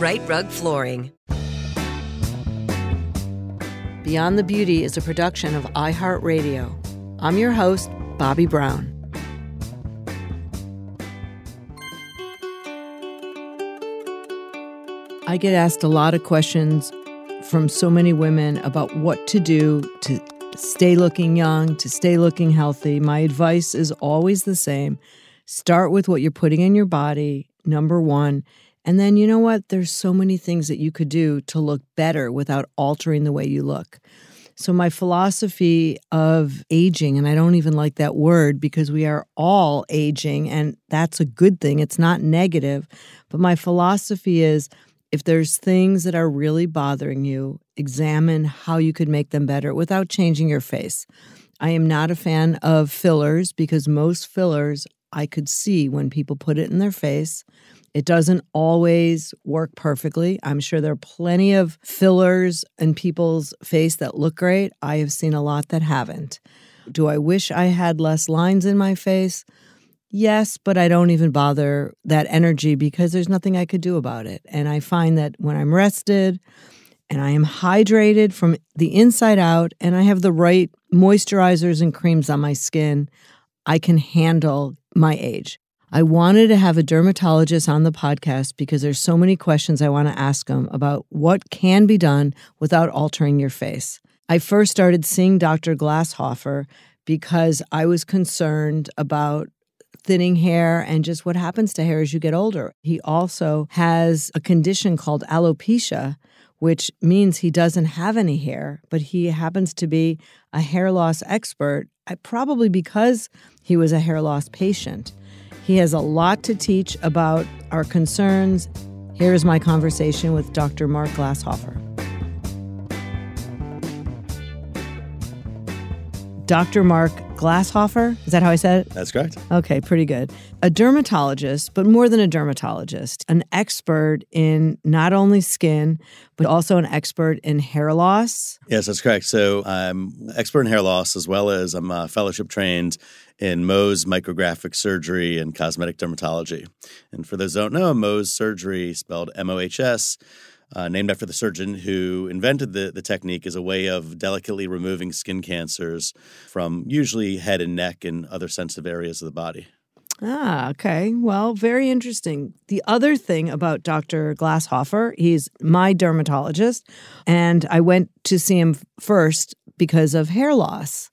Rite Rug Flooring. Beyond the Beauty is a production of iHeartRadio. I'm your host, Bobbi Brown. I get asked a lot of questions from so many women about what to do to stay looking young, to stay looking healthy. My advice is always the same start with what you're putting in your body, number one. And then, you know what? There's so many things that you could do to look better without altering the way you look. So, my philosophy of aging, and I don't even like that word because we are all aging, and that's a good thing. It's not negative. But my philosophy is if there's things that are really bothering you, examine how you could make them better without changing your face. I am not a fan of fillers because most fillers I could see when people put it in their face. It doesn't always work perfectly. I'm sure there are plenty of fillers in people's face that look great. I have seen a lot that haven't. Do I wish I had less lines in my face? Yes, but I don't even bother that energy because there's nothing I could do about it. And I find that when I'm rested and I am hydrated from the inside out and I have the right moisturizers and creams on my skin, I can handle my age. I wanted to have a dermatologist on the podcast because there's so many questions I want to ask him about what can be done without altering your face. I first started seeing Dr. Glashofer because I was concerned about thinning hair and just what happens to hair as you get older. He also has a condition called alopecia, which means he doesn't have any hair, but he happens to be a hair loss expert, uh, probably because he was a hair loss patient. He has a lot to teach about our concerns. Here is my conversation with Dr. Mark Glashofer. Dr. Mark Glashofer. Is that how I said it? That's correct. Okay, pretty good. A dermatologist, but more than a dermatologist, an expert in not only skin, but also an expert in hair loss. Yes, that's correct. So I'm expert in hair loss as well as I'm uh, fellowship trained in Mohs micrographic surgery and cosmetic dermatology. And for those who don't know, Mohs surgery, spelled M O H S, uh, named after the surgeon who invented the, the technique as a way of delicately removing skin cancers from usually head and neck and other sensitive areas of the body. Ah, okay. Well, very interesting. The other thing about Dr. Glashofer, he's my dermatologist, and I went to see him first because of hair loss.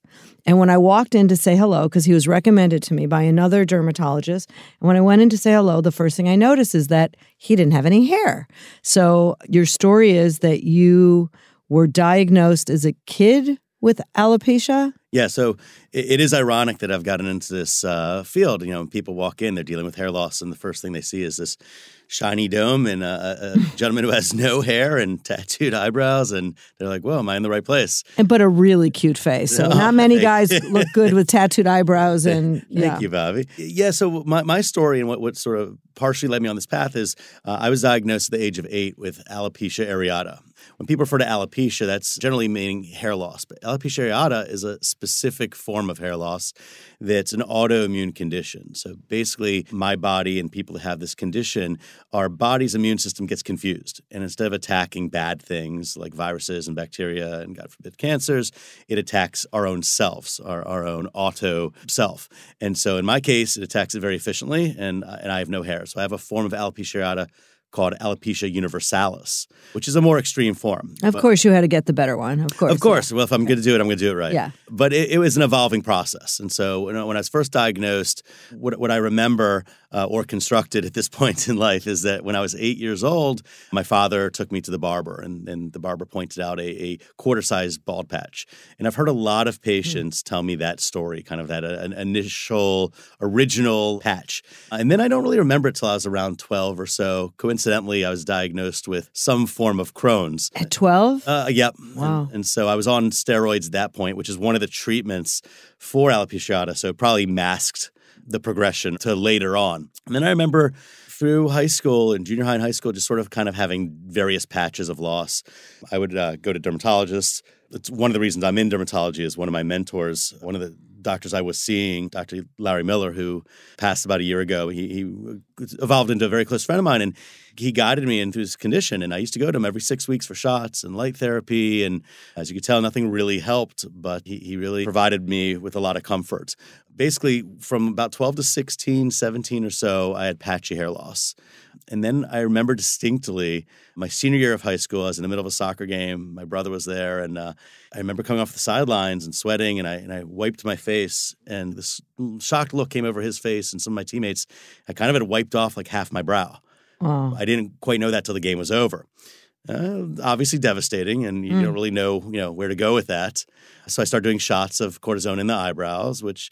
And when I walked in to say hello, because he was recommended to me by another dermatologist, and when I went in to say hello, the first thing I noticed is that he didn't have any hair. So your story is that you were diagnosed as a kid with alopecia? Yeah, so it, it is ironic that I've gotten into this uh, field. You know, when people walk in, they're dealing with hair loss, and the first thing they see is this shiny dome and a, a gentleman who has no hair and tattooed eyebrows, and they're like, "Well, am I in the right place?" And but a really cute face. So Oh, not many guys look good with tattooed eyebrows and yeah. Thank you, Bobbi. Yeah, so my, my story and what, what sort of partially led me on this path is uh, I was diagnosed at the age of eight with alopecia areata. When people refer to alopecia, that's generally meaning hair loss. But alopecia areata is a specific form of hair loss that's an autoimmune condition. So basically, my body and people that have this condition, our body's immune system gets confused. And instead of attacking bad things like viruses and bacteria and, God forbid, cancers, it attacks our own selves, our, our own auto self. And so in my case, it attacks it very efficiently, and, and I have no hair. So I have a form of alopecia areata called alopecia universalis, which is a more extreme form. Of But- course, you had to get the better one. Of course. of course. Well, if I'm going to do it, I'm going to do it right. Yeah. But it, it was an evolving process. And so when I, when I was first diagnosed, what, what I remember uh, or constructed at this point in life is that when I was eight years old, my father took me to the barber, and, and the barber pointed out a, a quarter sized bald patch. And I've heard a lot of patients tell me that story, kind of that uh, an initial, original patch. And then I don't really remember it till I was around 12 or so. Coincidentally, I was diagnosed with some form of Crohn's. At 12? Uh, yep. Wow. And, and so I was on steroids at that point, which is one of the treatments for alopecia areata. So it probably masked the progression to later on. And then I remember through high school and junior high and high school, just sort of kind of having various patches of loss. I would uh, go to dermatologists. It's one of the reasons I'm in dermatology is one of my mentors, one of the doctors I was seeing, Dr. Larry Miller, who passed about a year ago. He, he evolved into a very close friend of mine, and he guided me into his condition. And I used to go to him every six weeks for shots and light therapy. And as you could tell, nothing really helped, but he, he really provided me with a lot of comfort. Basically, from about 12 to 16, 17 or so, I had patchy hair loss. And then I remember distinctly my senior year of high school, I was in the middle of a soccer game. My brother was there, and uh, I remember coming off the sidelines and sweating, and I and I wiped my face, and this shocked look came over his face and some of my teammates. I kind of had wiped off like half my brow. Oh. I didn't quite know that till the game was over. Uh, obviously devastating, and you don't really know you know where to go with that. So I started doing shots of cortisone in the eyebrows, which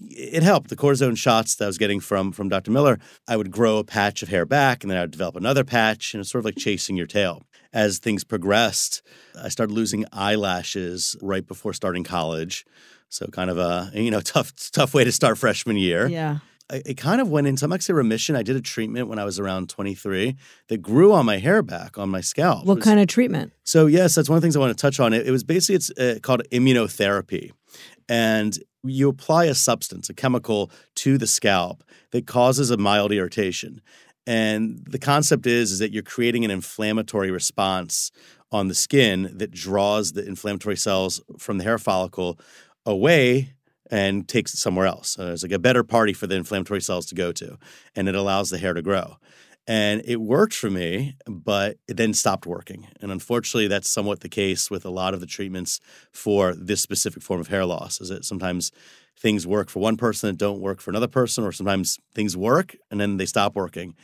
it helped. The cortisone shots that I was getting from from Dr. Miller, I would grow a patch of hair back, and then I would develop another patch, and it's sort of like chasing your tail. As things progressed, I started losing eyelashes right before starting college. So kind of a you know tough tough way to start freshman year. Yeah. I, it kind of went into I'm actually remission. I did a treatment when I was around 23 that grew on my hair back on my scalp. What was- kind of treatment? so yes, that's one of the things I want to touch on. It, it was basically it's uh, called immunotherapy, and you apply a substance, a chemical, to the scalp that causes a mild irritation. And the concept is is that you're creating an inflammatory response on the skin that draws the inflammatory cells from the hair follicle away and takes it somewhere else. Uh, it's like a better party for the inflammatory cells to go to, and it allows the hair to grow. And it worked for me, but it then stopped working. And unfortunately, that's somewhat the case with a lot of the treatments for this specific form of hair loss. Is that sometimes things work for one person and don't work for another person, or sometimes things work and then they stop working.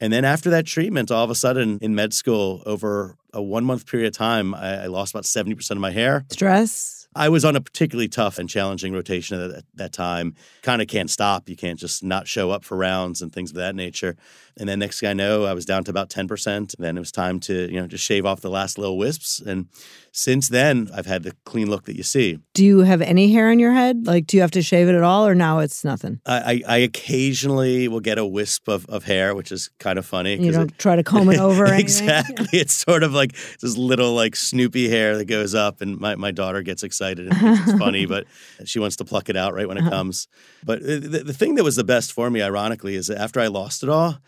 And then after that treatment, all of a sudden in med school, over a one month period of time, I, I lost about 70% of my hair. Stress? I was on a particularly tough and challenging rotation at that, that time. Kind of can't stop. You can't just not show up for rounds and things of that nature. And then next thing I know, I was down to about 10%. Then it was time to, you know, just shave off the last little wisps. And since then, I've had the clean look that you see. Do you have any hair on your head? Like, do you have to shave it at all, or now it's nothing? I, I, I occasionally will get a wisp of, of hair, which is kind of funny. You don't it- try to comb it over exactly. It's sort of like this little like Snoopy hair that goes up, and my, my daughter gets excited and thinks it's funny, but she wants to pluck it out right when Uh-huh. it comes. But the, the thing that was the best for me, ironically, is that after I lost it all,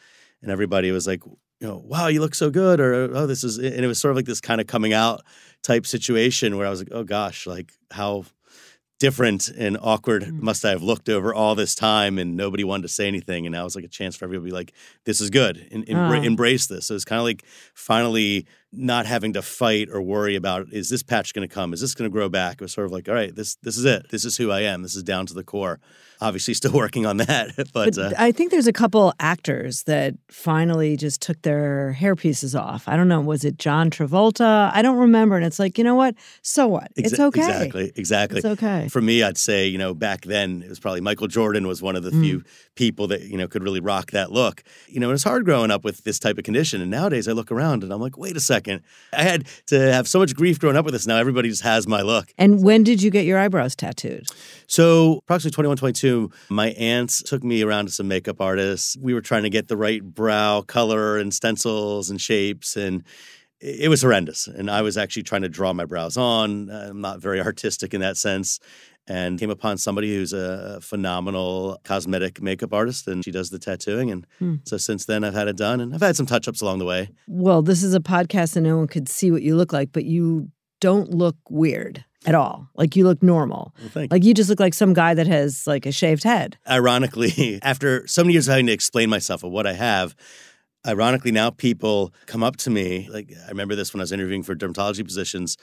and everybody was like, you know, wow, you look so good, or oh, this is, and it was sort of like this kind of coming out type situation where I was like, oh gosh, like how different and awkward Mm. must I have looked over all this time and nobody wanted to say anything. And now it's like a chance for everybody to be like, this is good and embra- Ah. embrace this. So it's kind of like finally not having to fight or worry about is this patch going to come? Is this going to grow back? It was sort of like, all right, this this is it. This is who I am. This is down to the core. Obviously, still working on that, but, But uh, I think there's a couple actors that finally just took their hair pieces off. I don't know. Was it John Travolta? I don't remember. And it's like, you know what? So what? it's okay. Exactly. Exactly. It's okay. For me, I'd say, you know, back then it was probably Michael Jordan was one of the Mm. few people that, you know, could really rock that look. You know, it's hard growing up with this type of condition. And nowadays I look around and I'm like, wait a second. I had to have so much grief growing up with this. Now everybody just has my look. And when did you get your eyebrows tattooed? So, approximately 21, 22, my aunts took me around to some makeup artists. We were trying to get the right brow color and stencils and shapes, and it was horrendous. And I was actually trying to draw my brows on. I'm not very artistic in that sense. And came upon somebody who's a phenomenal cosmetic makeup artist, and she does the tattooing. And Hmm. so since then, I've had it done, and I've had some touch ups along the way. Well, this is a podcast and no one could see what you look like, but you don't look weird at all. Like you look normal. Well, thank Like you just look like some guy that has like a shaved head. ironically, after so many years of having to explain myself of what I have, ironically now people come up to me. Like I remember this when I was interviewing for dermatology positions.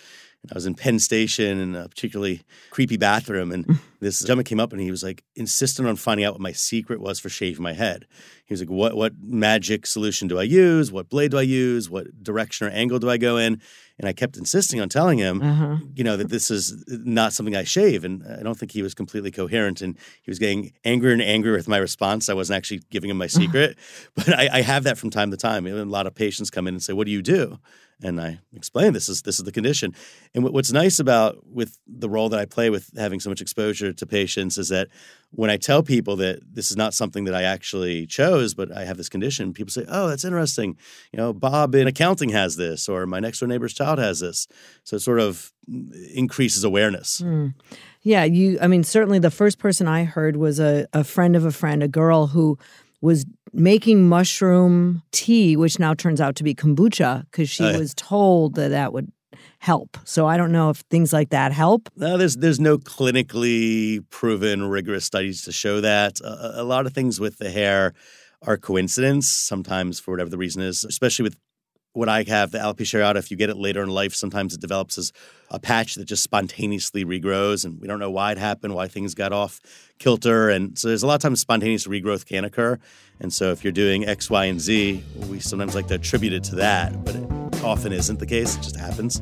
I was in Penn Station in a particularly creepy bathroom, and this gentleman came up and he was like insistent on finding out what my secret was for shaving my head. He was like, "What what magic solution do I use? What blade do I use? What direction or angle do I go in?" And I kept insisting on telling him, Uh-huh. you know, that this is not something I shave. And I don't think he was completely coherent. And he was getting angrier and angrier with my response. I wasn't actually giving him my secret. but I, I have that from time to time. A lot of patients come in and say, What do you do? And I explain this is this is the condition. And what- what's nice about with the role that I play with having so much exposure to patients is that when I tell people that this is not something that I actually chose, but I have this condition, people say, "Oh, that's interesting." You know, Bob in accounting has this, or my next door neighbor's child has this. So it sort of increases awareness. Hmm. Yeah, you I mean certainly the first person I heard was a, a friend of a friend, a girl who was making mushroom tea, which now turns out to be kombucha because she Oh, yeah. was told that that would help. So I don't know if things like that help. No, there's there's no clinically proven rigorous studies to show that. A, a lot of things with the hair are coincidence. Sometimes, for whatever the reason is, especially with what I have, the alopecia areata. If you get it later in life, sometimes it develops as a patch that just spontaneously regrows, and we don't know why it happened, why things got off kilter, and so there's a lot of times spontaneous regrowth can occur. And so, if you're doing X, Y, and Z, we sometimes like to attribute it to that, but it often isn't the case. It just happens.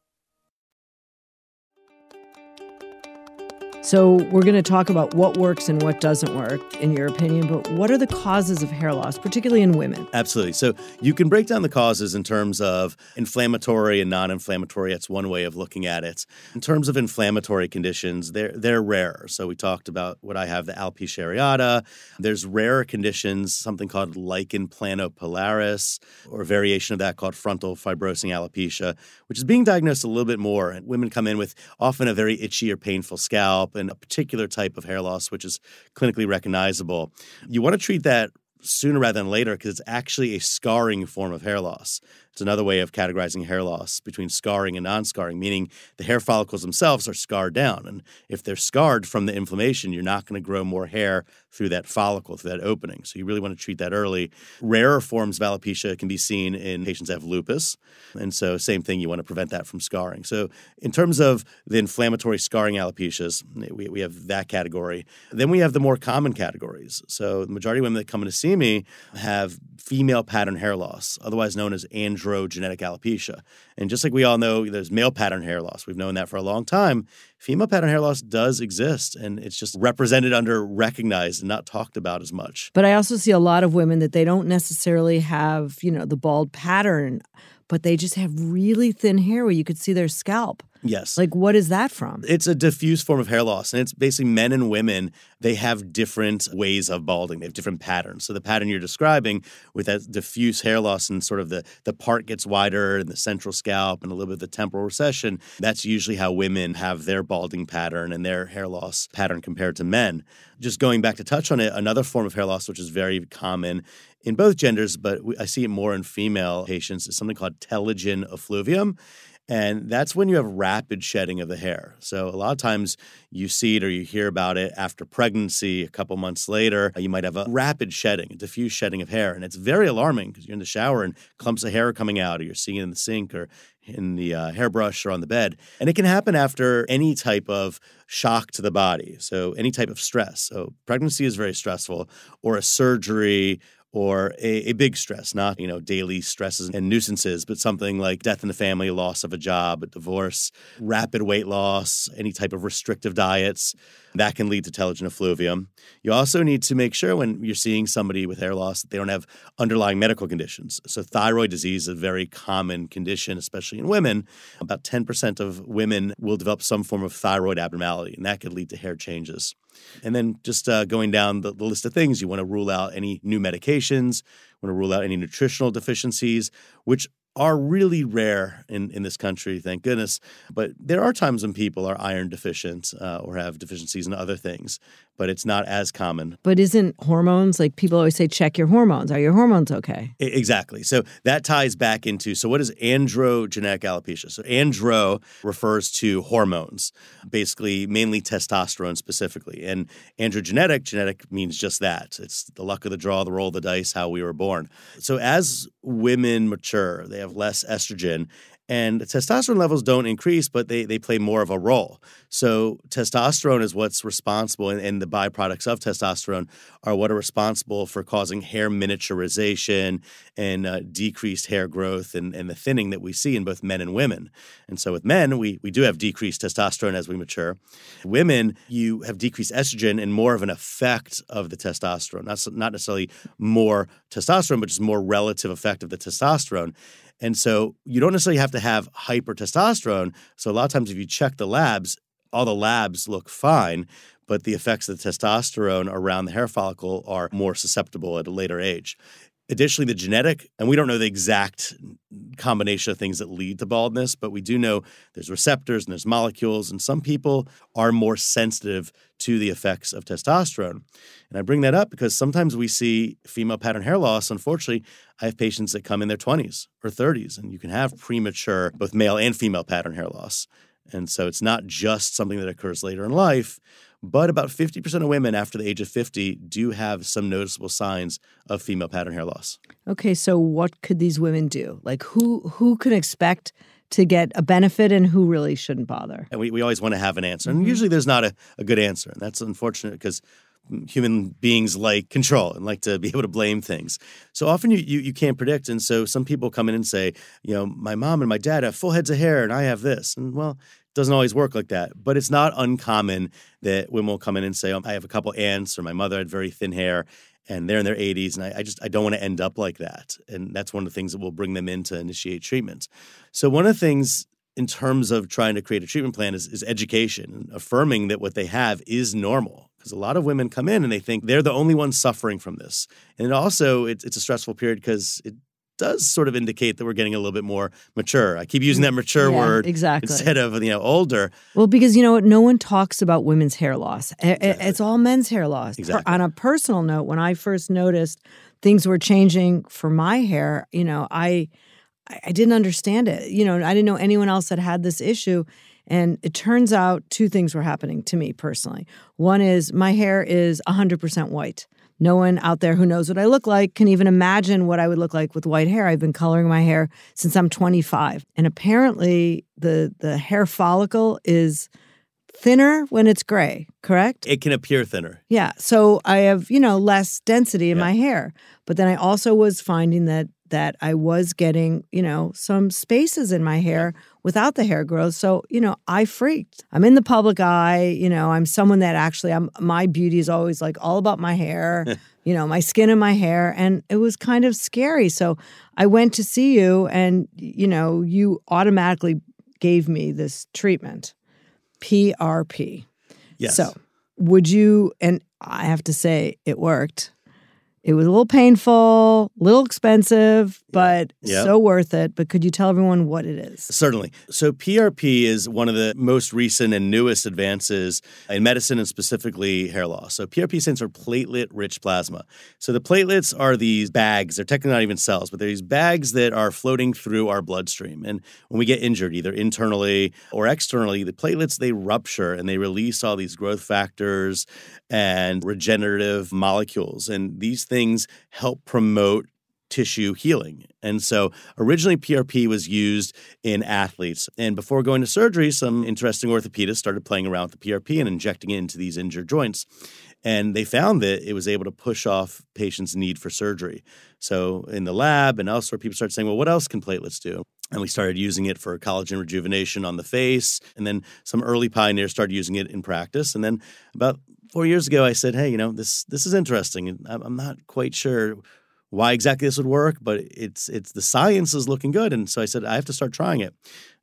So, we're going to talk about what works and what doesn't work, in your opinion, but what are the causes of hair loss, particularly in women? Absolutely. So, you can break down the causes in terms of inflammatory and non inflammatory. That's one way of looking at it. In terms of inflammatory conditions, they're, they're rare. So, we talked about what I have the alopecia areata. There's rarer conditions, something called lichen planopilaris, or a variation of that called frontal fibrosing alopecia, which is being diagnosed a little bit more. And women come in with often a very itchy or painful scalp and a particular type of hair loss, which is clinically recognizable. You want to treat that sooner rather than later because it's actually a scarring form of hair loss. It's another way of categorizing hair loss between scarring and non scarring, meaning the hair follicles themselves are scarred down. And if they're scarred from the inflammation, you're not going to grow more hair through that follicle, through that opening. So you really want to treat that early. Rarer forms of alopecia can be seen in patients that have lupus. And so, same thing, you want to prevent that from scarring. So, in terms of the inflammatory scarring alopecias, we, we have that category. Then we have the more common categories. So, the majority of women that come in to see me have female pattern hair loss, otherwise known as androgenetic alopecia. And just like we all know, there's male pattern hair loss. We've known that for a long time. Female pattern hair loss does exist, and it's just represented under recognized and not talked about as much. But I also see a lot of women that they don't necessarily have, you know, the bald pattern, but they just have really thin hair where you could see their scalp. Yes. Like, what is that from? It's a diffuse form of hair loss, and it's basically men and women. They have different ways of balding. They have different patterns. So the pattern you're describing with that diffuse hair loss and sort of the the part gets wider and the central scalp and a little bit of the temporal recession. That's usually how women have their balding pattern and their hair loss pattern compared to men. Just going back to touch on it, another form of hair loss which is very common in both genders, but I see it more in female patients, is something called telogen effluvium. And that's when you have rapid shedding of the hair. So a lot of times you see it or you hear about it after pregnancy, a couple months later, you might have a rapid shedding, a diffuse shedding of hair. And it's very alarming because you're in the shower and clumps of hair are coming out, or you're seeing it in the sink or in the uh, hairbrush or on the bed. And it can happen after any type of shock to the body. So any type of stress. So pregnancy is very stressful, or a surgery or a, a, big stress, not you know daily stresses and nuisances, but something like death in the family, loss of a job, a divorce, rapid weight loss, any type of restrictive diets that can lead to telogen effluvium. You also need to make sure when you're seeing somebody with hair loss that they don't have underlying medical conditions. So thyroid disease is a very common condition, especially in women. About 10% of women will develop some form of thyroid abnormality, and that could lead to hair changes. And then just uh, going down the, the list of things, you want to rule out any new medications, want to rule out any nutritional deficiencies, which are really rare in, in this country, thank goodness. But there are times when people are iron deficient uh, or have deficiencies in other things, but it's not as common. But isn't hormones like people always say, check your hormones? Are your hormones okay? I, exactly. So that ties back into so what is androgenetic alopecia? So andro refers to hormones, basically mainly testosterone specifically, and androgenetic genetic means just that. It's the luck of the draw, the roll of the dice, how we were born. So as women mature, they have less estrogen and testosterone levels don't increase, but they, they play more of a role. So testosterone is what's responsible, and, and, the byproducts of testosterone are what are responsible for causing hair miniaturization and uh, decreased hair growth and, and the thinning that we see in both men and women. And so with men, we, we do have decreased testosterone as we mature. Women, you have decreased estrogen and more of an effect of the testosterone, not, not necessarily more testosterone, but just more relative effect of the testosterone. And so you don't necessarily have to have hyper testosterone. So a lot of times, if you check the labs, all the labs look fine, but the effects of the testosterone around the hair follicle are more susceptible at a later age. Additionally, the genetic, and we don't know the exact combination of things that lead to baldness, but we do know there's receptors and there's molecules, and some people are more sensitive to the effects of testosterone. And I bring that up because sometimes we see female pattern hair loss. Unfortunately, I have patients that come in their 20s or 30s, and you can have premature, both male and female pattern hair loss. And so it's not just something that occurs later in life, but about 50% of women after the age of 50 do have some noticeable signs of female pattern hair loss. Okay, so what could these women do? Like who who can expect to get a benefit and who really shouldn't bother? And we, we always want to have an answer. And mm-hmm. usually there's not a, a good answer. And that's unfortunate because human beings like control and like to be able to blame things. So often you, you you can't predict. And so some people come in and say, you know, my mom and my dad have full heads of hair and I have this. And well, doesn't always work like that. But it's not uncommon that women will come in and say, oh, I have a couple aunts or my mother had very thin hair and they're in their 80s and I, I, just i don't want to end up like that and that's one of the things that will bring them in to initiate treatment so one of the things in terms of trying to create a treatment plan is, is education affirming that what they have is normal because a lot of women come in and they think they're the only ones suffering from this and it also it's, it's a stressful period because it does sort of indicate that we're getting a little bit more mature. I keep using mm, that mature Yeah, word exactly. instead of you know older. Well, because you know what? No one talks about women's hair loss. I- It's all men's hair loss. Exactly. on a personal note, when I first noticed things were changing for my hair, you know, I I I didn't understand it. You know, I didn't know anyone else that had this issue. And it turns out two things were happening to me personally. One is my hair is 100% white. No one out there who knows what I look like can even imagine what I would look like with white hair. I've been coloring my hair since I'm 25. And apparently the the hair follicle is thinner when it's gray, correct? It can appear thinner. Yeah. So I have, you know, less density in my hair. But then I also was finding that that I was getting, you know, some spaces in my hair without the hair growth. So, you know, I freaked. I'm in the public eye, you know, I'm someone that actually I'm my beauty is always like all about my hair, you know, my skin and my hair and it was kind of scary. So, I went to see you and you know, you automatically gave me this treatment. PRP. Yes. So, would you, and I have to say, it worked. It was a little painful, a little expensive, but Yep. so worth it. But could you tell everyone what it is? Certainly. So, PRP is one of the most recent and newest advances in medicine and specifically hair loss. So, PRP stands for platelet rich plasma. So, the platelets are these bags, they're technically not even cells, but they're these bags that are floating through our bloodstream. And when we get injured, either internally or externally, the platelets they rupture and they release all these growth factors and regenerative molecules. And these things help promote tissue healing. And so originally PRP was used in athletes. And before going to surgery, some interesting orthopedists started playing around with the PRP and injecting it into these injured joints. And they found that it was able to push off patients' need for surgery. So in the lab and elsewhere, people started saying, well, what else can platelets do? And we started using it for collagen rejuvenation on the face. And then some early pioneers started using it in practice. And then about four years ago, I said, hey, you know, this this is interesting. I'm not quite sure why exactly this would work, but it's it's the science is looking good. And so I said, I have to start trying it.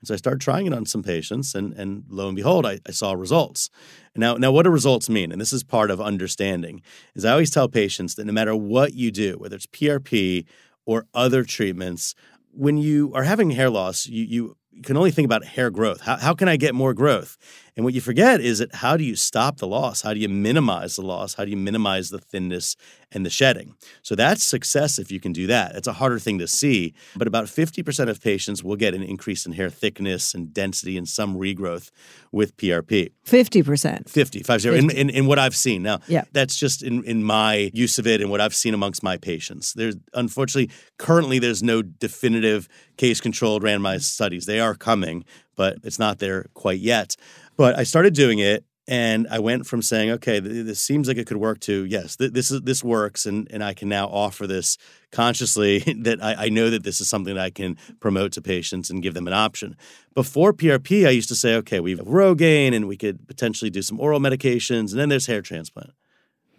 And so I started trying it on some patients, and and lo and behold, I, I saw results. Now, now what do results mean? And this is part of understanding. Is I always tell patients that no matter what you do, whether it's PRP or other treatments, when you are having hair loss, you you can only think about hair growth. How, how can I get more growth? And what you forget is that how do you stop the loss? How do you minimize the loss? How do you minimize the thinness and the shedding? So that's success if you can do that. It's a harder thing to see, but about 50% of patients will get an increase in hair thickness and density and some regrowth with PRP. 50%. 50, five zero, in, in, in what I've seen. Now, Yeah. that's just in, in my use of it and what I've seen amongst my patients. There's unfortunately currently there's no definitive case controlled randomized studies. They are coming, but it's not there quite yet. But I started doing it and I went from saying, okay, th- this seems like it could work to yes, th- this is this works, and and I can now offer this consciously that I, I know that this is something that I can promote to patients and give them an option. Before PRP, I used to say, okay, we have Rogaine, and we could potentially do some oral medications, and then there's hair transplant.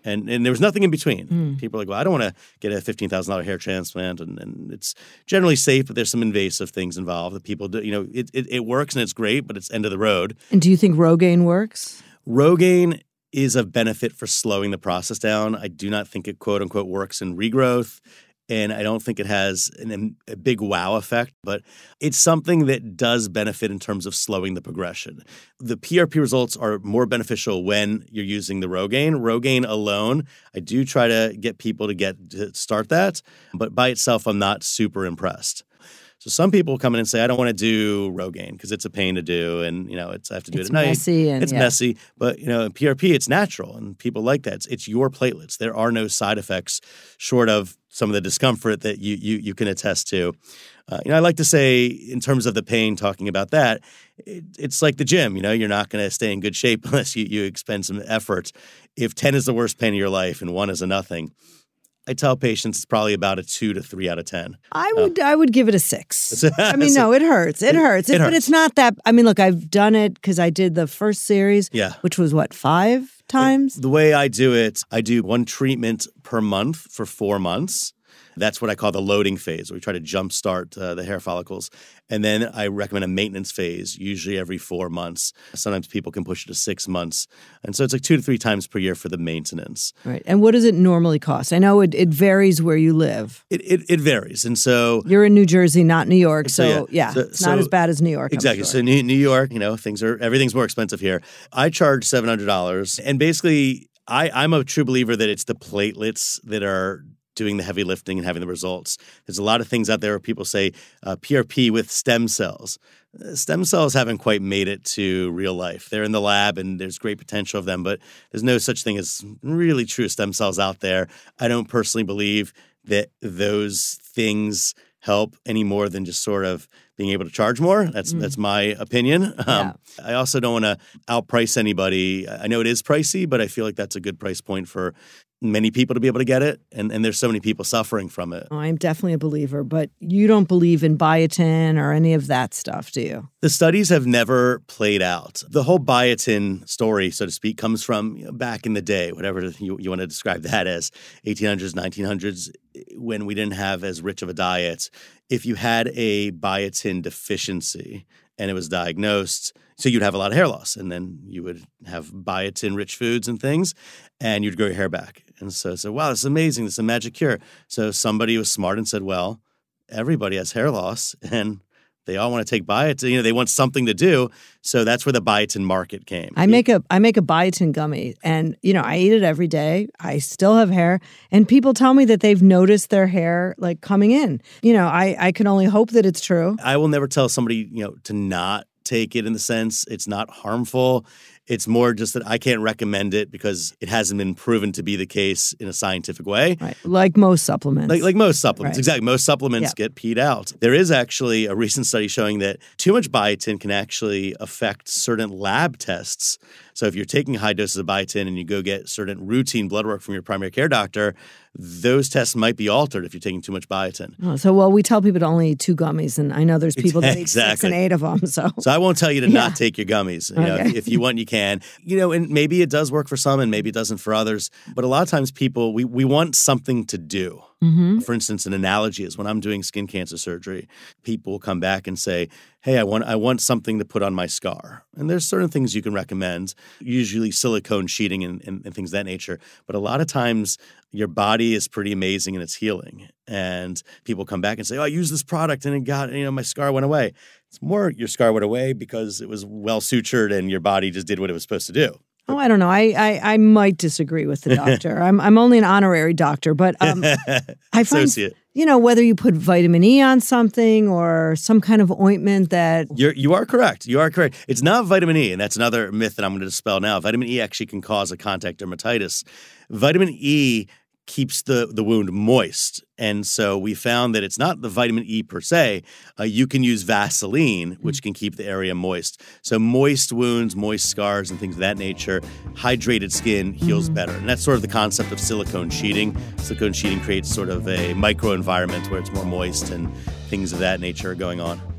And, and there was nothing in between. Hmm. People are like, well, I don't want to get a fifteen thousand dollar hair transplant, and, and it's generally safe, but there's some invasive things involved that people do. You know, it, it it works and it's great, but it's end of the road. And do you think Rogaine works? Rogaine is of benefit for slowing the process down. I do not think it quote unquote works in regrowth. And I don't think it has an, a big wow effect, but it's something that does benefit in terms of slowing the progression. The PRP results are more beneficial when you're using the Rogaine. Rogaine alone, I do try to get people to get to start that, but by itself, I'm not super impressed. So some people come in and say, I don't want to do Rogaine because it's a pain to do, and you know, it's I have to do It's it at night. messy and- it's yeah. messy, but you know, in PRP it's natural, and people like that. It's, it's your platelets. There are no side effects short of some of the discomfort that you you you can attest to. Uh, you know, I like to say in terms of the pain, talking about that, it, it's like the gym. You know, you're not going to stay in good shape unless you you expend some effort. If ten is the worst pain of your life and one is a nothing. I tell patients it's probably about a two to three out of ten. I would I would give it a six. I mean, no, it hurts. It, It- hurts. it But hurts. it's not that. I mean, look, I've done it because I did the first series, Yeah. which was what five times. The way I do it, I do one treatment per month for four months. That's what I call the loading phase, where we try to jumpstart uh, the hair follicles. And then I recommend a maintenance phase, usually every four months. Sometimes people can push it to six months. And so it's like two to three times per year for the maintenance. Right. And what does it normally cost? I know it, it varies where you live. It, it, it varies. And so You're in New Jersey, not New York. So, So, yeah, yeah. So- it's not so- as bad as New York. Exactly. sure. So New, New York, you know, things are everything's more expensive here. I charge seven hundred dollars, and basically, I I'm a true believer that it's the platelets that are doing the heavy lifting and having the results. There's a lot of things out there where people say uh, PRP with stem cells. Uh, Stem cells haven't quite made it to real life. They're in the lab and there's great potential of them, but there's no such thing as really true stem cells out there. I don't personally believe that those things help any more than just sort of being able to charge more. That's that's my opinion. Um, I also don't want to outprice anybody. I know it is pricey, but I feel like that's a good price point for many people to be able to get it, and and there's so many people suffering from it. Oh, I'm definitely a believer, but you don't believe in biotin or any of that stuff, do you? The studies have never played out. The whole biotin story, so to speak, comes from you know, back in the day, whatever you, you want to describe that as, 1800s, 1900s, when we didn't have as rich of a diet. If you had a biotin deficiency and it was diagnosed, so you'd have a lot of hair loss, and then you would have biotin-rich foods and things, and you'd grow your hair back. And so, so wow, this is amazing. This is a magic cure. So somebody was smart and said, well, everybody has hair loss, and they all want to take biotin. You know, they want something to do. So that's where the biotin market came. I make a I make a biotin gummy, and you know I eat it every day. I still have hair, and people tell me that they've noticed their hair like coming in. You know, I I can only hope that it's true. I will never tell somebody, you know, to not take it in the sense it's not harmful. It's more just that I can't recommend it because it hasn't been proven to be the case in a scientific way. Right, like most supplements. Like, like most supplements, Right. exactly. Most supplements Yeah. get peed out. There is actually a recent study showing that too much biotin can actually affect certain lab tests. So if you're taking high doses of biotin and you go get certain routine blood work from your primary care doctor, those tests might be altered if you're taking too much biotin. Oh, so well, we tell people to only eat two gummies, and I know there's people that eat six and eight of them. So So I won't tell you to Yeah. not take your gummies. You know, Okay. if, if you want, you can. You know, and maybe it does work for some, and maybe it doesn't for others. But a lot of times, people we we want something to do. Mm-hmm. For instance, an analogy is when I'm doing skin cancer surgery, people come back and say, "Hey, I want I want something to put on my scar." And there's certain things you can recommend, usually silicone sheeting and, and, and things of that nature. But a lot of times, your body is pretty amazing in its healing, and people come back and say, "Oh, I used this product and it got you know my scar went away." It's more your scar went away because it was well sutured and your body just did what it was supposed to do. Oh, I don't know. I, I I might disagree with the doctor. I'm I'm only an honorary doctor, but um, I find Associate. you know whether you put vitamin E on something or some kind of ointment that You're, you are correct. You are correct. It's not vitamin E, and that's another myth that I'm going to dispel now. Vitamin E actually can cause a contact dermatitis. Vitamin E keeps the, the wound moist. And so we found that it's not the vitamin E per se. Uh, you can use Vaseline, which can keep the area moist. So moist wounds, moist scars, and things of that nature, hydrated skin heals better. And that's sort of the concept of silicone sheeting. Silicone sheeting creates sort of a microenvironment where it's more moist and things of that nature are going on.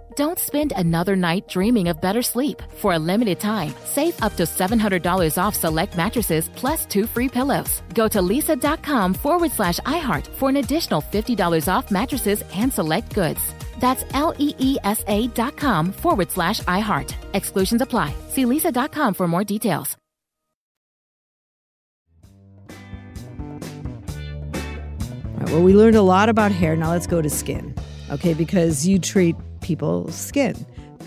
Don't spend another night dreaming of better sleep. For a limited time, save up to $700 off select mattresses plus two free pillows. Go to leesa.com forward slash iHeart for an additional $50 off mattresses and select goods. That's L E E S A dot com forward slash iHeart. Exclusions apply. See leesa.com for more details. All right, well, we learned a lot about hair. Now let's go to skin. Okay, because you treat people's skin.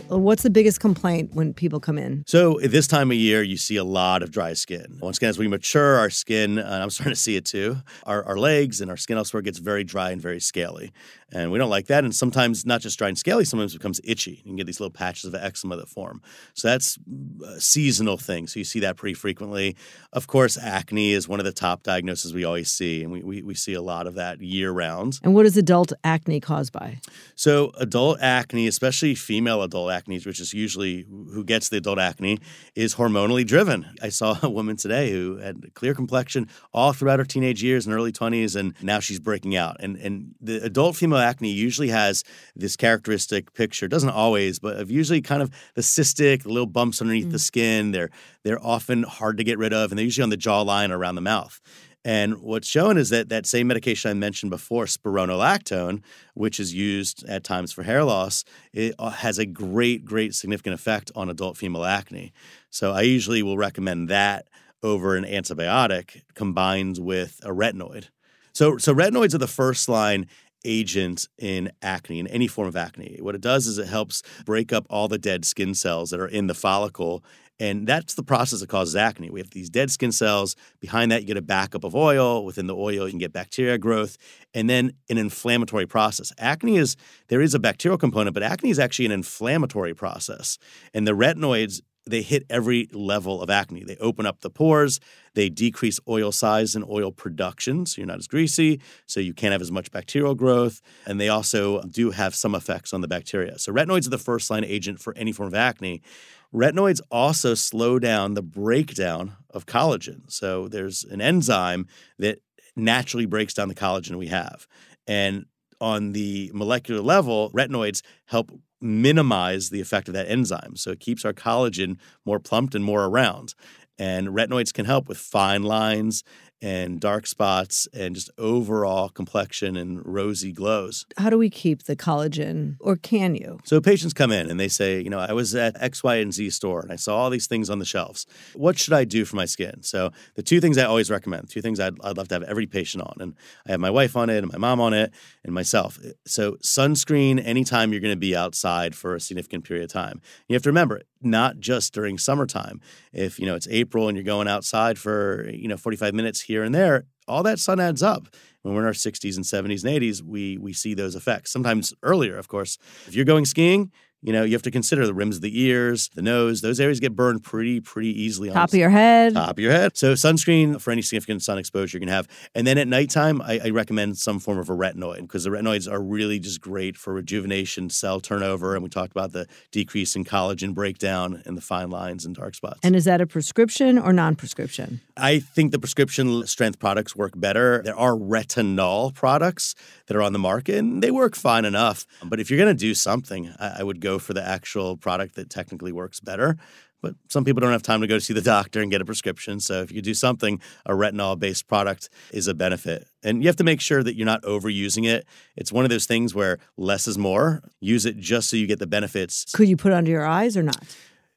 What's the biggest complaint when people come in? So at this time of year, you see a lot of dry skin. Once again, as we mature, our skin, and I'm starting to see it too, our, our legs and our skin elsewhere gets very dry and very scaly. And we don't like that. And sometimes not just dry and scaly, sometimes it becomes itchy. You can get these little patches of eczema that form. So that's a seasonal thing. So you see that pretty frequently. Of course, acne is one of the top diagnoses we always see. And we, we, we see a lot of that year round. And what is adult acne caused by? So adult acne, especially female adult acne, which is usually who gets the adult acne, is hormonally driven. I saw a woman today who had a clear complexion all throughout her teenage years and early 20s, and now she's breaking out. And, and the adult female acne usually has this characteristic picture. It doesn't always, but of usually kind of the cystic, the little bumps underneath mm. the skin. They're they're often hard to get rid of, and they're usually on the jawline or around the mouth. And what's shown is that that same medication I mentioned before, spironolactone, which is used at times for hair loss, it uh, has a great, great significant effect on adult female acne. So I usually will recommend that over an antibiotic combined with a retinoid. So, so retinoids are the first line agent in acne, in any form of acne. What it does is it helps break up all the dead skin cells that are in the follicle. And that's the process that causes acne. We have these dead skin cells. Behind that, you get a backup of oil. Within the oil, you can get bacteria growth and then an inflammatory process. Acne is, there is a bacterial component, but acne is actually an inflammatory process. And the retinoids they hit every level of acne. They open up the pores, they decrease oil size and oil production, so you're not as greasy, so you can't have as much bacterial growth, and they also do have some effects on the bacteria. So retinoids are the first line agent for any form of acne. Retinoids also slow down the breakdown of collagen. So there's an enzyme that naturally breaks down the collagen we have. And on the molecular level, retinoids help minimize the effect of that enzyme. So it keeps our collagen more plumped and more around. And retinoids can help with fine lines and dark spots and just overall complexion and rosy glows. How do we keep the collagen, or can you? So patients come in and they say, you know, I was at X, Y, and Z store and I saw all these things on the shelves. What should I do for my skin? So the two things I always recommend, two things I'd, I'd love to have every patient on, and I have my wife on it and my mom on it and myself. So sunscreen anytime you're going to be outside for a significant period of time. You have to remember, not just during summertime. If you know it's April and you're going outside for you know 45 minutes here and there, all that sun adds up. When we're in our 60s and 70s and 80s, we we see those effects. Sometimes earlier, of course. If you're going skiing, you know, you have to consider the rims of the ears, the nose. Those areas get burned pretty, pretty easily. Top of your head. Top of your head. So sunscreen for any significant sun exposure you can have. And then at nighttime, I, I recommend some form of a retinoid because the retinoids are really just great for rejuvenation, cell turnover. And we talked about the decrease in collagen breakdown and the fine lines and dark spots. And is that a prescription or non-prescription? I think the prescription strength products work better. There are retinol products that are on the market and they work fine enough. But if you're going to do something, I, I would go for the actual product that technically works better. But some people don't have time to go see the doctor and get a prescription. So if you do something, a retinol based product is a benefit. And you have to make sure that you're not overusing it. It's one of those things where less is more. Use it just so you get the benefits. Could you put it under your eyes or not?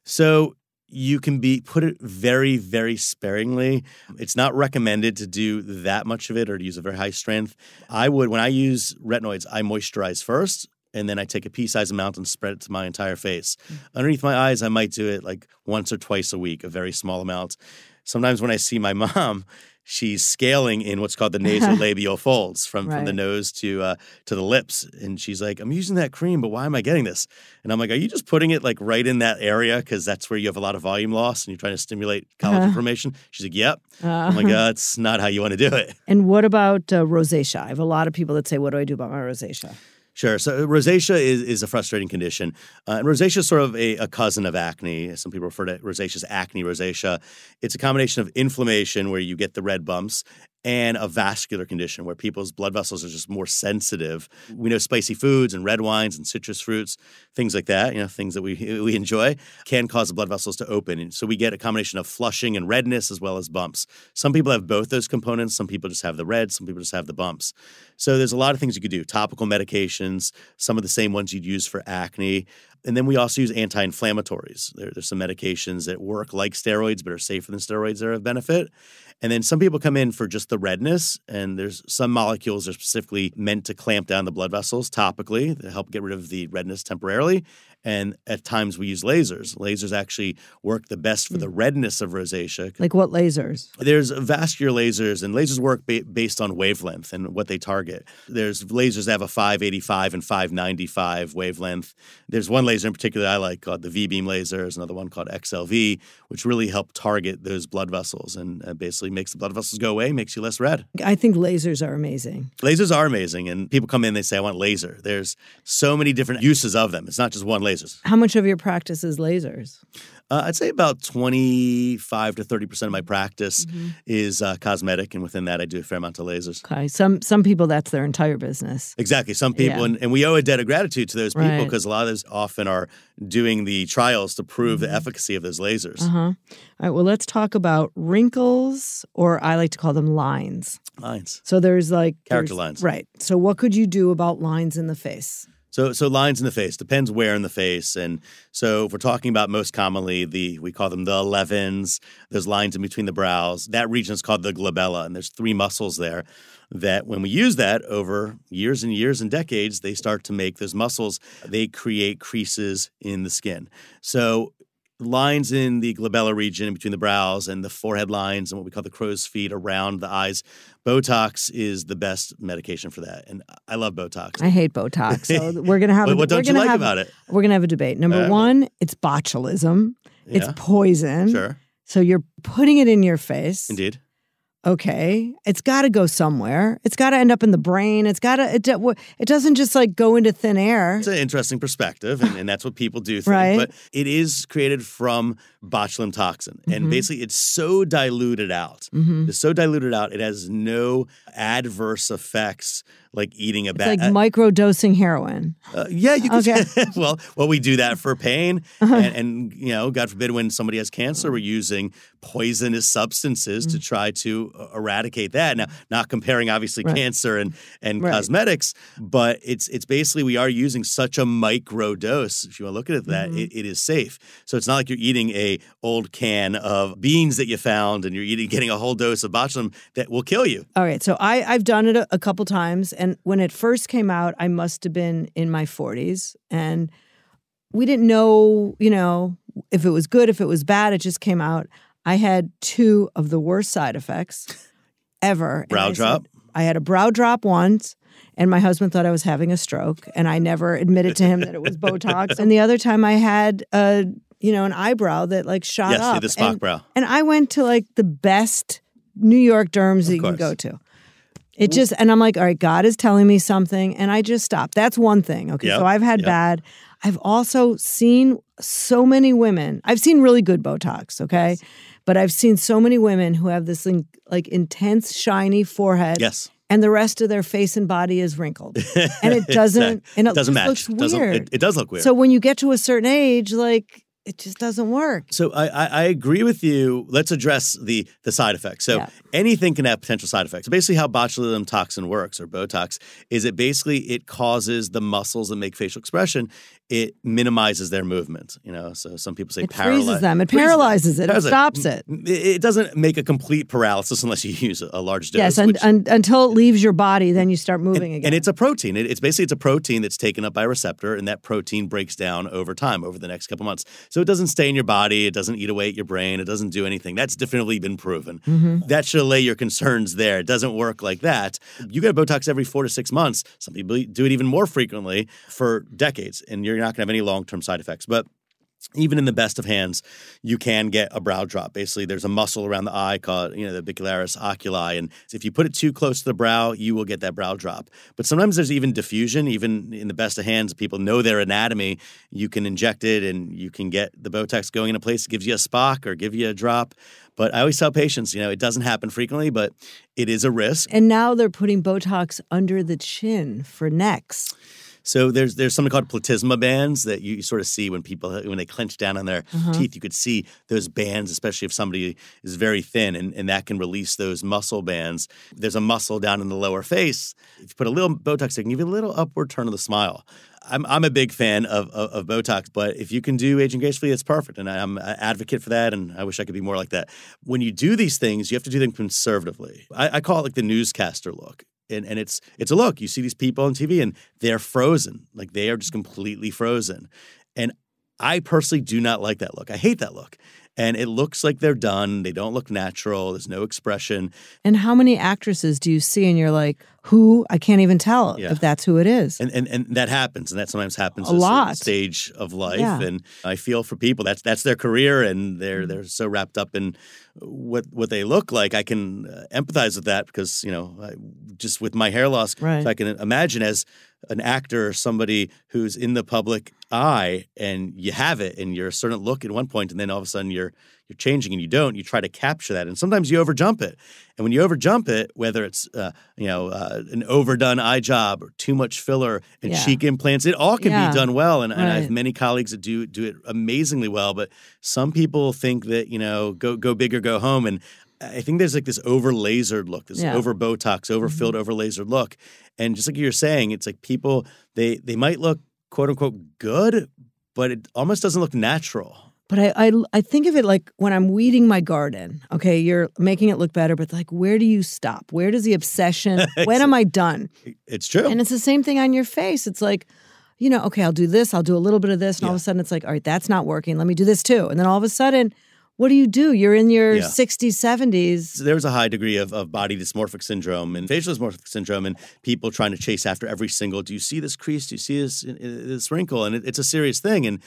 So you can be put it very very sparingly it's not recommended to do that much of it or to use a very high strength i would when i use retinoids i moisturize first and then I take a pea-sized amount and spread it to my entire face. Mm. Underneath my eyes, I might do it like once or twice a week, a very small amount. Sometimes when I see my mom, she's scaling in what's called the nasolabial folds from, right. from the nose to uh, to the lips, and she's like, "I'm using that cream, but why am I getting this?" And I'm like, "Are you just putting it like right in that area because that's where you have a lot of volume loss and you're trying to stimulate collagen uh, formation?" She's like, "Yep." Uh, I'm like, uh, "That's not how you want to do it." And what about uh, rosacea? I have a lot of people that say, "What do I do about my rosacea?" Sure. So rosacea is, is a frustrating condition. Uh, and rosacea is sort of a, a, cousin of acne. Some people refer to rosacea as acne rosacea. It's a combination of inflammation where you get the red bumps and a vascular condition where people's blood vessels are just more sensitive. We know spicy foods and red wines and citrus fruits, things like that, you know, things that we we enjoy can cause the blood vessels to open. And so we get a combination of flushing and redness as well as bumps. Some people have both those components, some people just have the red, some people just have the bumps. So there's a lot of things you could do. Topical medications, some of the same ones you'd use for acne. And then we also use anti inflammatories. There, there's some medications that work like steroids but are safer than steroids that are of benefit. And then some people come in for just the redness, and there's some molecules that are specifically meant to clamp down the blood vessels topically to help get rid of the redness temporarily. And at times we use lasers. Lasers actually work the best for the hmm. redness of rosacea. Like what lasers? There's vascular lasers, and lasers work ba- based on wavelength and what they target. There's lasers that have a 585 and 595 wavelength. There's one laser in particular I like called the Vbeam laser. There's another one called Excel V, which really help target those blood vessels and uh, basically makes the blood vessels go away, makes you less red. I think lasers are amazing. Lasers are amazing, and people come in, they say, I want laser. There's so many different uses of them. It's not just one laser lasers. How much of your practice is lasers? Uh, I'd say about 25 to 30% of my practice mm-hmm. is uh, cosmetic. And within that, I do a fair amount of lasers. Okay. Some some people, that's their entire business. Exactly. Some people, yeah. and, and we owe a debt of gratitude to those people because a lot of those often are doing the trials to prove mm-hmm. the efficacy of those lasers. Uh-huh. All right. Well, let's talk about wrinkles, or I like to call them lines. Lines. So there's like character there's, lines. Right. So what could you do about lines in the face? So, so lines in the face depends where in the face, and so if we're talking about most commonly the we call them the 11s. Those lines in between the brows. That region is called the glabella, and there's three muscles there. That when we use that over years and years and decades, they start to make those muscles. They create creases in the skin. So lines in the glabella region between the brows and the forehead lines and what we call the crow's feet around the eyes. Botox is the best medication for that, and I love Botox. I hate Botox. So we're gonna have. what, a, what don't you like have, about it? We're gonna have a debate. Number uh, one, it's botulism. Yeah. It's poison. Sure. So you're putting it in your face. Indeed okay it's got to go somewhere it's got to end up in the brain it's got to it, it doesn't just like go into thin air it's an interesting perspective and, and that's what people do think right. but it is created from botulinum toxin and mm-hmm. basically it's so diluted out mm-hmm. it's so diluted out it has no adverse effects like eating a It's bad. like micro dosing heroin. Uh, yeah, you can. Okay. well, well, we do that for pain, Uh-huh. and, and you know, God forbid, when somebody has cancer, we're using poisonous substances Mm. to try to uh, eradicate that. Now, not comparing obviously Right. cancer and and Right. cosmetics, but it's it's basically we are using such a micro dose. If you want to look at it that Mm-hmm. it, it is safe. So it's not like you're eating a old can of beans that you found, and you're eating getting a whole dose of botulinum that will kill you. All right, so I I've done it a, a couple times, and when it first came out, I must have been in my forties, and we didn't know, you know, if it was good, if it was bad. It just came out. I had two of the worst side effects ever. Brow I said- drop? I had a brow drop once, and my husband thought I was having a stroke, and I never admitted to him that it was Botox. And the other time, I had a you know an eyebrow that like shot Yes, up. the Spock and, brow. and I went to like the best New York derms that you can go to. It just and I'm like, all right, God is telling me something, and I just stopped. That's one thing. Okay, Yep, so I've had yep. bad. I've also seen so many women. I've seen really good Botox. Okay, but I've seen so many women who have this like, like intense, shiny forehead. Yes. And the rest of their face and body is wrinkled, and it doesn't. And it doesn't match. looks It doesn't- weird. it- it does look weird. So when you get to a certain age, like it just doesn't work. So I, I, I agree with you. Let's address the the side effects. So Yeah. anything can have potential side effects. Basically, how botulinum toxin works or Botox is it basically it causes the muscles that make facial expression. It minimizes their movement. You know, so some people say It paralyze- freezes them. It paralyzes it. It Paralyzes stops it. It it doesn't make a complete paralysis unless you use a, large dose. Yes, and, which- and until it leaves your body, then you start moving again. and it's a protein. It, it's basically it's a protein that's taken up by a receptor, and that protein breaks down over time, over the next couple months. So it doesn't stay in your body. It doesn't eat away at your brain. It doesn't do anything. That's definitely been proven. Mm-hmm. That should allay your concerns there. It doesn't work like that. You get Botox every four to six months. Some people do it even more frequently for decades, and you're not going to have any long term side effects. But even in the best of hands, you can get a brow drop. Basically, there's a muscle around the eye called, you know, the orbicularis oculi, and if you put it too close to the brow, you will get that brow drop. But sometimes there's even diffusion. Even in the best of hands, people know their anatomy. You can inject it, and you can get the Botox going in a place that gives you a spock or give you a drop. But I always tell patients, you know, it doesn't happen frequently, but it is a risk. and now they're putting Botox under the chin for necks. So there's there's something called platysma bands that you sort of see when people when they clench down on their mm-hmm. teeth. You could see those bands, especially if somebody is very thin, and, and that can release those muscle bands. There's a muscle down in the lower face. If you put a little Botox, it can give you a little upward turn of the smile. I'm I'm a big fan of, of, of Botox, but if you can do aging gracefully, it's perfect, and I'm an advocate for that. And I wish I could be more like that. When you do these things, you have to do them conservatively. I, I call it like the newscaster look and, and it's it's a look. You see these people on TV and they're frozen, like they are just completely frozen. And I personally do not like that look. I hate that look. And it looks like they're done. They don't look natural. There's no expression. And how many actresses do you see and you're like, who? I can't even tell Yeah. if that's who it is. And, and and that happens, and that sometimes happens A lot. stage of life. Yeah. And I feel for people that's that's their career, and they're they're so wrapped up in what what they look like. I can uh, empathize with that because you know I, just with my hair loss, Right. so I can imagine as an actor, somebody who's in the public eye, and you have it, and you're a certain look at one point, and then all of a sudden you're you're changing and you don't. You try to capture that, and sometimes you overjump it. And when you overjump it, whether it's uh, you know uh, an overdone eye job or too much filler and Yeah. cheek implants, it all can Yeah. be done well. And, and I have many colleagues that do do it amazingly well. But some people think that you know go go big or go home, and I think there's like this over lasered look, this Yeah. Mm-hmm. over Botox, over filled, over lasered look. And just like you were saying, it's like people they they might look quote unquote good, but it almost doesn't look natural. But I, I I think of it like when I'm weeding my garden. Okay, you're making it look better, but like where do you stop? Where does the obsession? when am I done? It's true. And it's the same thing on your face. It's like, you know, okay, I'll do this, I'll do a little bit of this, and all of a sudden it's like, all right, that's not working. Let me do this too. And then all of a sudden, what do you do? You're in your Yeah. 60s, 70s. So there's a high degree of, of body dysmorphic syndrome and facial dysmorphic syndrome, and people trying to chase after every single. Do you see this crease? Do you see this uh, this wrinkle? And it, it's a serious thing. And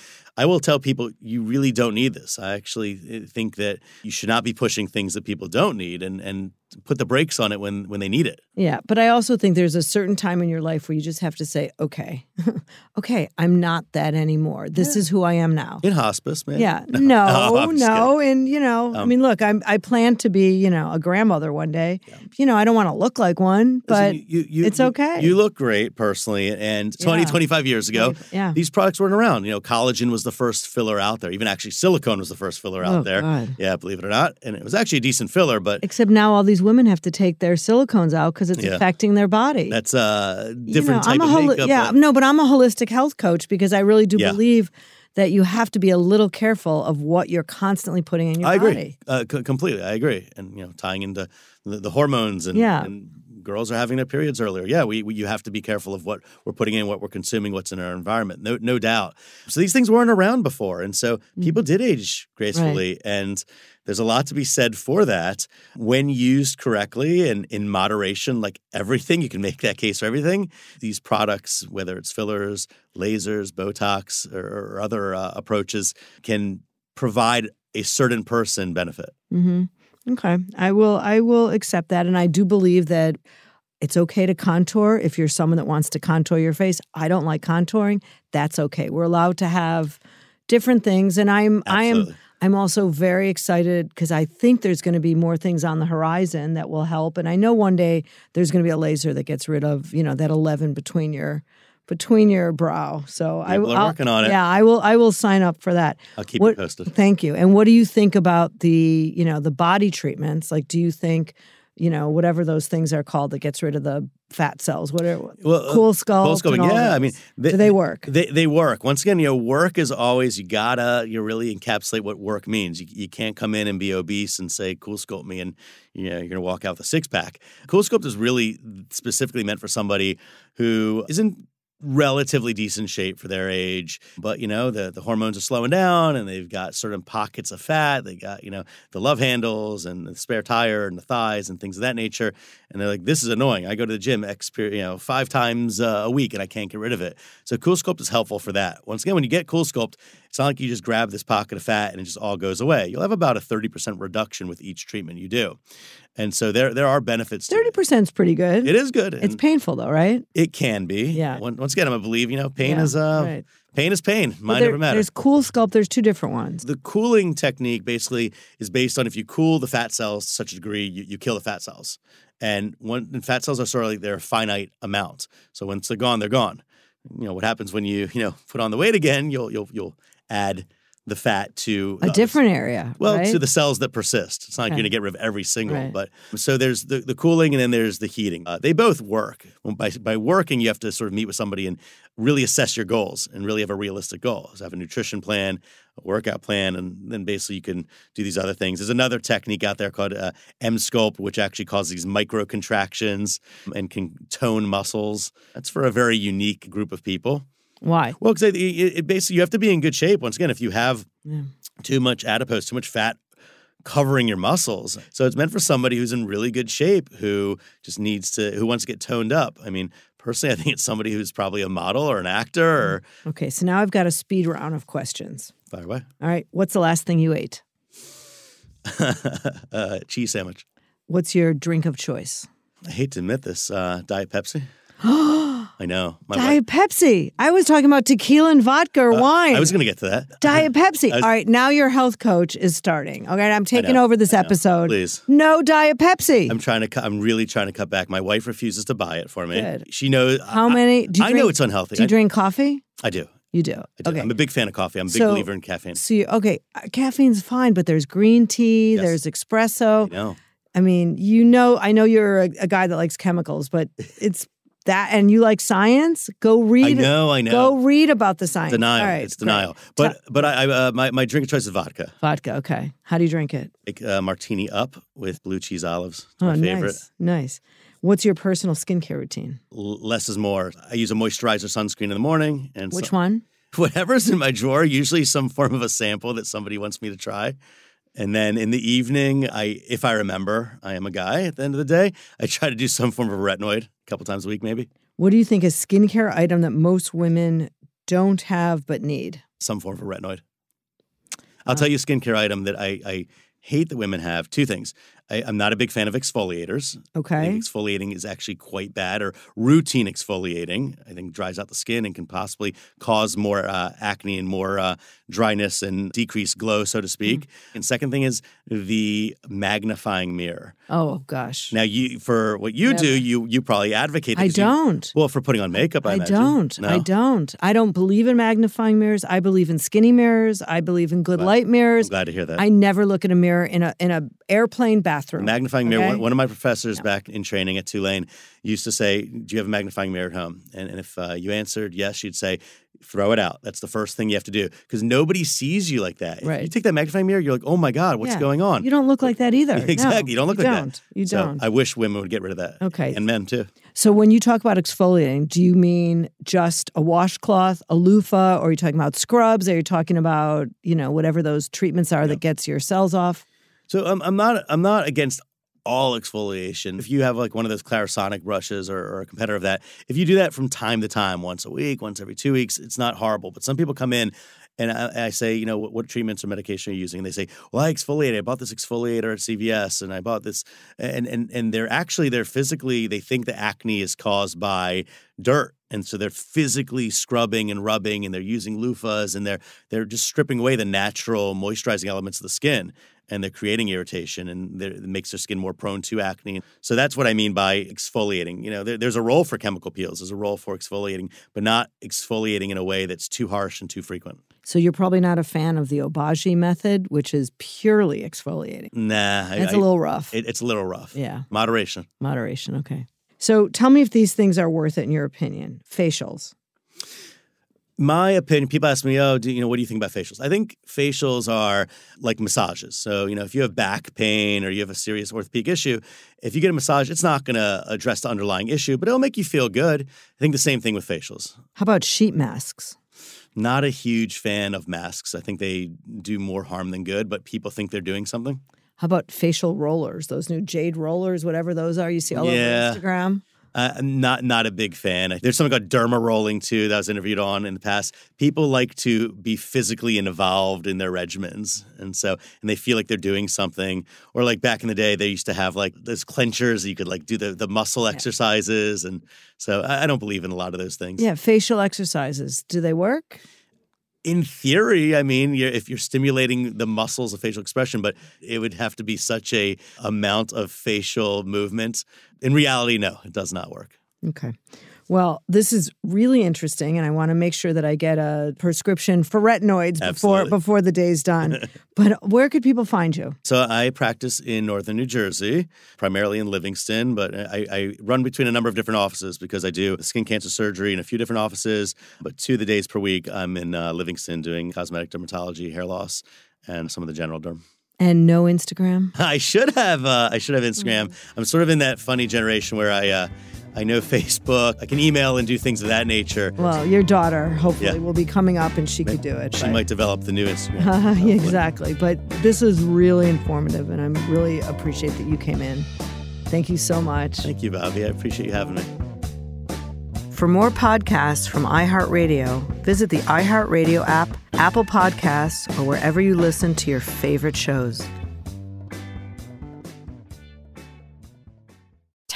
I will tell people you really don't need this. I actually uh, think that you should not be pushing things that people don't need. And and put the brakes on it when when they need it. Yeah, but I also think there's a certain time in your life where you just have to say, okay, okay, I'm not that anymore. This is who I am now. In hospice, man. Yeah, no, no, kidding. and you know, I Um, mean, look, I'm I plan to be, you know, a grandmother one day. You know, I don't want to look like one, but Listen, you, you, it's you- okay. You look great personally. And 20, Yeah. 25 years ago, Yeah. these products weren't around. You know, collagen was the first filler out there. Even actually, silicone was the first filler out Oh, there. God. Yeah, believe it or not. And it was actually a decent filler, but except now all these women have to take their silicones out because it's Yeah. affecting their body. that's a You different know, type I'm of a holi- makeup. Yeah, but- no, but I'm a holistic health coach because I really do Yeah. believe that you have to be a little careful of what you're constantly putting in your I agree body. uh, c- completely. I agree, and you know, tying into the, the hormones and, Yeah. and girls are having their periods earlier. Yeah, we, we you have to be careful of what we're putting in, what we're consuming, what's in our environment. No, no doubt. So these things weren't around before, and so Mm. people did age gracefully, and there's a lot to be said for that when used correctly and in moderation. Like everything, you can make that case for everything. These products, whether it's fillers, lasers, Botox, or, or other uh, approaches, can provide a certain person benefit. hmm Okay, I will. I will accept that, and I do believe that it's okay to contour if you're someone that wants to contour your face. I don't like contouring. That's okay. We're allowed to have different things, and I'm. I am. I'm also very excited because I think there's going to be more things on the horizon that will help, and I know one day there's going to be a laser that gets rid of you know that 11 between your between your brow. So I People I'll- working on it. Yeah, I will. I will sign up for that. I'll keep What- you posted. Thank you. And what do you think about the, you know, the body treatments? Like, do you think, you know, whatever those things are called that gets rid of the fat cells? What are Well, uh, cool skull? CoolSculpting, yeah. I mean, do they work? They they work. Once again, you know, work is always you gotta you really encapsulate what work means. You, you can't come in and be obese and say CoolSculpt me and you know you're gonna walk out with a six pack. CoolSculpt is really specifically meant for somebody who isn't relatively decent shape for their age but you know the the hormones are slowing down and they've got certain pockets of fat. They got you know the love handles and the spare tire and the thighs and things of that nature. And they're like this is annoying. I go to the gym you know five times uh, a week and i can't get rid of it. So CoolSculpt is helpful for that. Once again when you get CoolSculpt it's not like you just grab this pocket of fat and it just all goes away you'll have about a 30% reduction with each treatment you do and so there there are benefits Thirty percent is pretty good. it is good It's painful though, right? it can be Yeah. Once again, I'm a believe. You know, pain Yeah, is uh, right. pain is pain. Mind there- over matter. There's CoolSculpt. There's two different ones. The cooling technique basically is based on if you cool the fat cells to such a degree, you, you kill the fat cells. And when and fat cells are sort of like they're a finite amount. So once they're gone, they're gone. You know what happens when you you know put on the weight again? You'll you'll you'll add the fat to A uh, different area. well, right? to the cells that persist. It's not like Okay. you're going to get rid of every single, Right. but so there's the, the cooling and then there's the heating. Uh, they both work. By, by working, you have to sort of meet with somebody and really assess your goals and really have a realistic goal. So have a nutrition plan, a workout plan, and then basically you can do these other things. There's another technique out there called uh, Emsculpt, which actually causes these micro contractions and can tone muscles. That's for a very unique group of people. Why? Well, because it, it, basically you have to be in good shape. Once again, if you have Yeah. too much adipose, too much fat covering your muscles, so it's meant for somebody who's in really good shape who just needs to who wants to get toned up. I mean, personally, I think it's somebody who's probably a model or an actor or Okay, so now I've got a speed round of questions. fire away All right, what's the last thing you ate? uh, cheese sandwich. What's your drink of choice? I hate to admit this, uh, Diet Pepsi. I know. My wife- Diet Pepsi. I was talking about tequila and vodka or wine. Uh, I was going to get to that. Diet Pepsi. Was- All right, now your health coach is starting. Okay, I'm taking know, over this episode. Please. No Diet Pepsi. I'm trying to. Cut, I'm really trying to cut back. My wife refuses to buy it for me. Good. She knows How I- many? Do you I drink, know it's unhealthy. Do you I- drink coffee? I do. You do. I do. Okay. I'm a big fan of coffee. I'm a big So- believer in caffeine. so you, okay, uh, caffeine's fine, but there's green tea, Yes. there's espresso. You know. I mean, you know, I know you're a, a guy that likes chemicals, but it's that, and you like science. Go read. I know. I know. Go read about the science. denial. Right, it's great. denial. But but I, I uh, my my drink of choice is vodka. Vodka. Okay. How do you drink it? Like uh, martini up with blue cheese olives. It's Oh, my favorite. nice. Nice. What's your personal skincare routine? L- less is more. I use a moisturizer sunscreen in the morning and Which so- one? whatever's in my drawer, usually some form of a sample that somebody wants me to try. And then in the evening, I if I remember, I am a guy at the end of the day, I try to do some form of retinoid a couple times a week maybe. What do you think is skincare item that most women don't have but need? Some form of a retinoid. I'll tell uh. you a skincare item that I, I hate that women have. Two things. I, I'm not a big fan of exfoliators. I Okay. think exfoliating is actually quite bad, or routine exfoliating. I think dries out the skin and can possibly cause more uh, acne and more uh, dryness and decreased glow, so to speak. Mm. And second thing is the magnifying mirror. Oh gosh. Now, you for what you do, you you probably advocate. I 'cause you- don't. well, for putting on makeup, I, I don't. No? I don't. I don't believe in magnifying mirrors. I believe in skinny mirrors. I believe in good light mirrors. I'm glad to hear that. I never look at a mirror in a in a airplane bathroom. Magnifying mirror. okay? One, one of my professors back in training at Tulane used to say, "Do you have a magnifying mirror at home?" And, and if uh, you answered yes, she'd say, "Throw it out. That's the first thing you have to do because nobody sees you like that. If Right. you take that magnifying mirror, you're like, "Oh my god, what's Yeah. going on?" You don't look like that either. exactly. No, you don't look you like don't. that. You So don't. I wish women would get rid of that. Okay. and men too. So when you talk about exfoliating, do you mean just a washcloth, a loofah, or are you talking about scrubs? Are you talking about, you know, whatever those treatments are that gets your cells off? So I'm, I'm not I'm not against all exfoliation. If you have like one of those Clarisonic brushes or, or a competitor of that, if you do that from time to time, once a week, once every two weeks, it's not horrible. But some people come in and I, I say, you know, what, what treatments or medication are you using? And they say, well, I exfoliate. I bought this exfoliator at CVS and I bought this. And, and, and they're actually, they're physically, they think the acne is caused by dirt. And so they're physically scrubbing and rubbing and they're using loofahs and they're, they're just stripping away the natural moisturizing elements of the skin and they're creating irritation and it makes their skin more prone to acne. So that's what I mean by exfoliating. You know, there, there's a role for chemical peels, there's a role for exfoliating, but not exfoliating in a way that's too harsh and too frequent. So you're probably not a fan of the Obagi method, which is purely exfoliating. Nah, I- That's I- a little rough. It, it's a little rough. Yeah. Moderation. Moderation. Okay. So tell me if these things are worth it in your opinion. Facials. My opinion, people ask me, oh, do, you know, what do you think about facials? I think facials are like massages. So, you know, if you have back pain or you have a serious orthopedic issue, if you get a massage, it's not going to address the underlying issue, but it'll make you feel good. I think the same thing with facials. How about sheet masks? Not a huge fan of masks. I think they do more harm than good, but people think they're doing something. How about facial rollers? Those new jade rollers, whatever those are, you see all Yeah. over Instagram. Uh, not not a big fan. There's something called derma rolling too that I was interviewed on in the past. People like to be physically involved in their regimens, and so and they feel like they're doing something. Or like back in the day, they used to have like those clenchers. You could like do the the muscle exercises, and so I, I don't believe in a lot of those things. Yeah, facial exercises. Do they work? In theory, I mean, you're, if you're stimulating the muscles of facial expression, but it would have to be such a amount of facial movement. In reality, no, it does not work. Okay. Well, this is really interesting, and I want to make sure that I get a prescription for retinoids before Absolutely. before the day's done. but where could people find you? So I practice in northern New Jersey, primarily in Livingston, but I, I run between a number of different offices because I do skin cancer surgery in a few different offices. But two of the days per week, I'm in uh, Livingston doing cosmetic dermatology, hair loss, and some of the general derm. And no Instagram. I should have uh, I should have Instagram. I'm sort of in that funny generation where I uh, I know Facebook. I can email and do things of that nature. Well, your daughter hopefully Yeah. will be coming up, and she could do it. She but- might develop the new Instagram. Exactly. But this is really informative, and I really appreciate that you came in. Thank you so much. Thank you, Bobbi. I appreciate you having me. For more podcasts from iHeartRadio, visit the iHeartRadio app, Apple Podcasts, or wherever you listen to your favorite shows.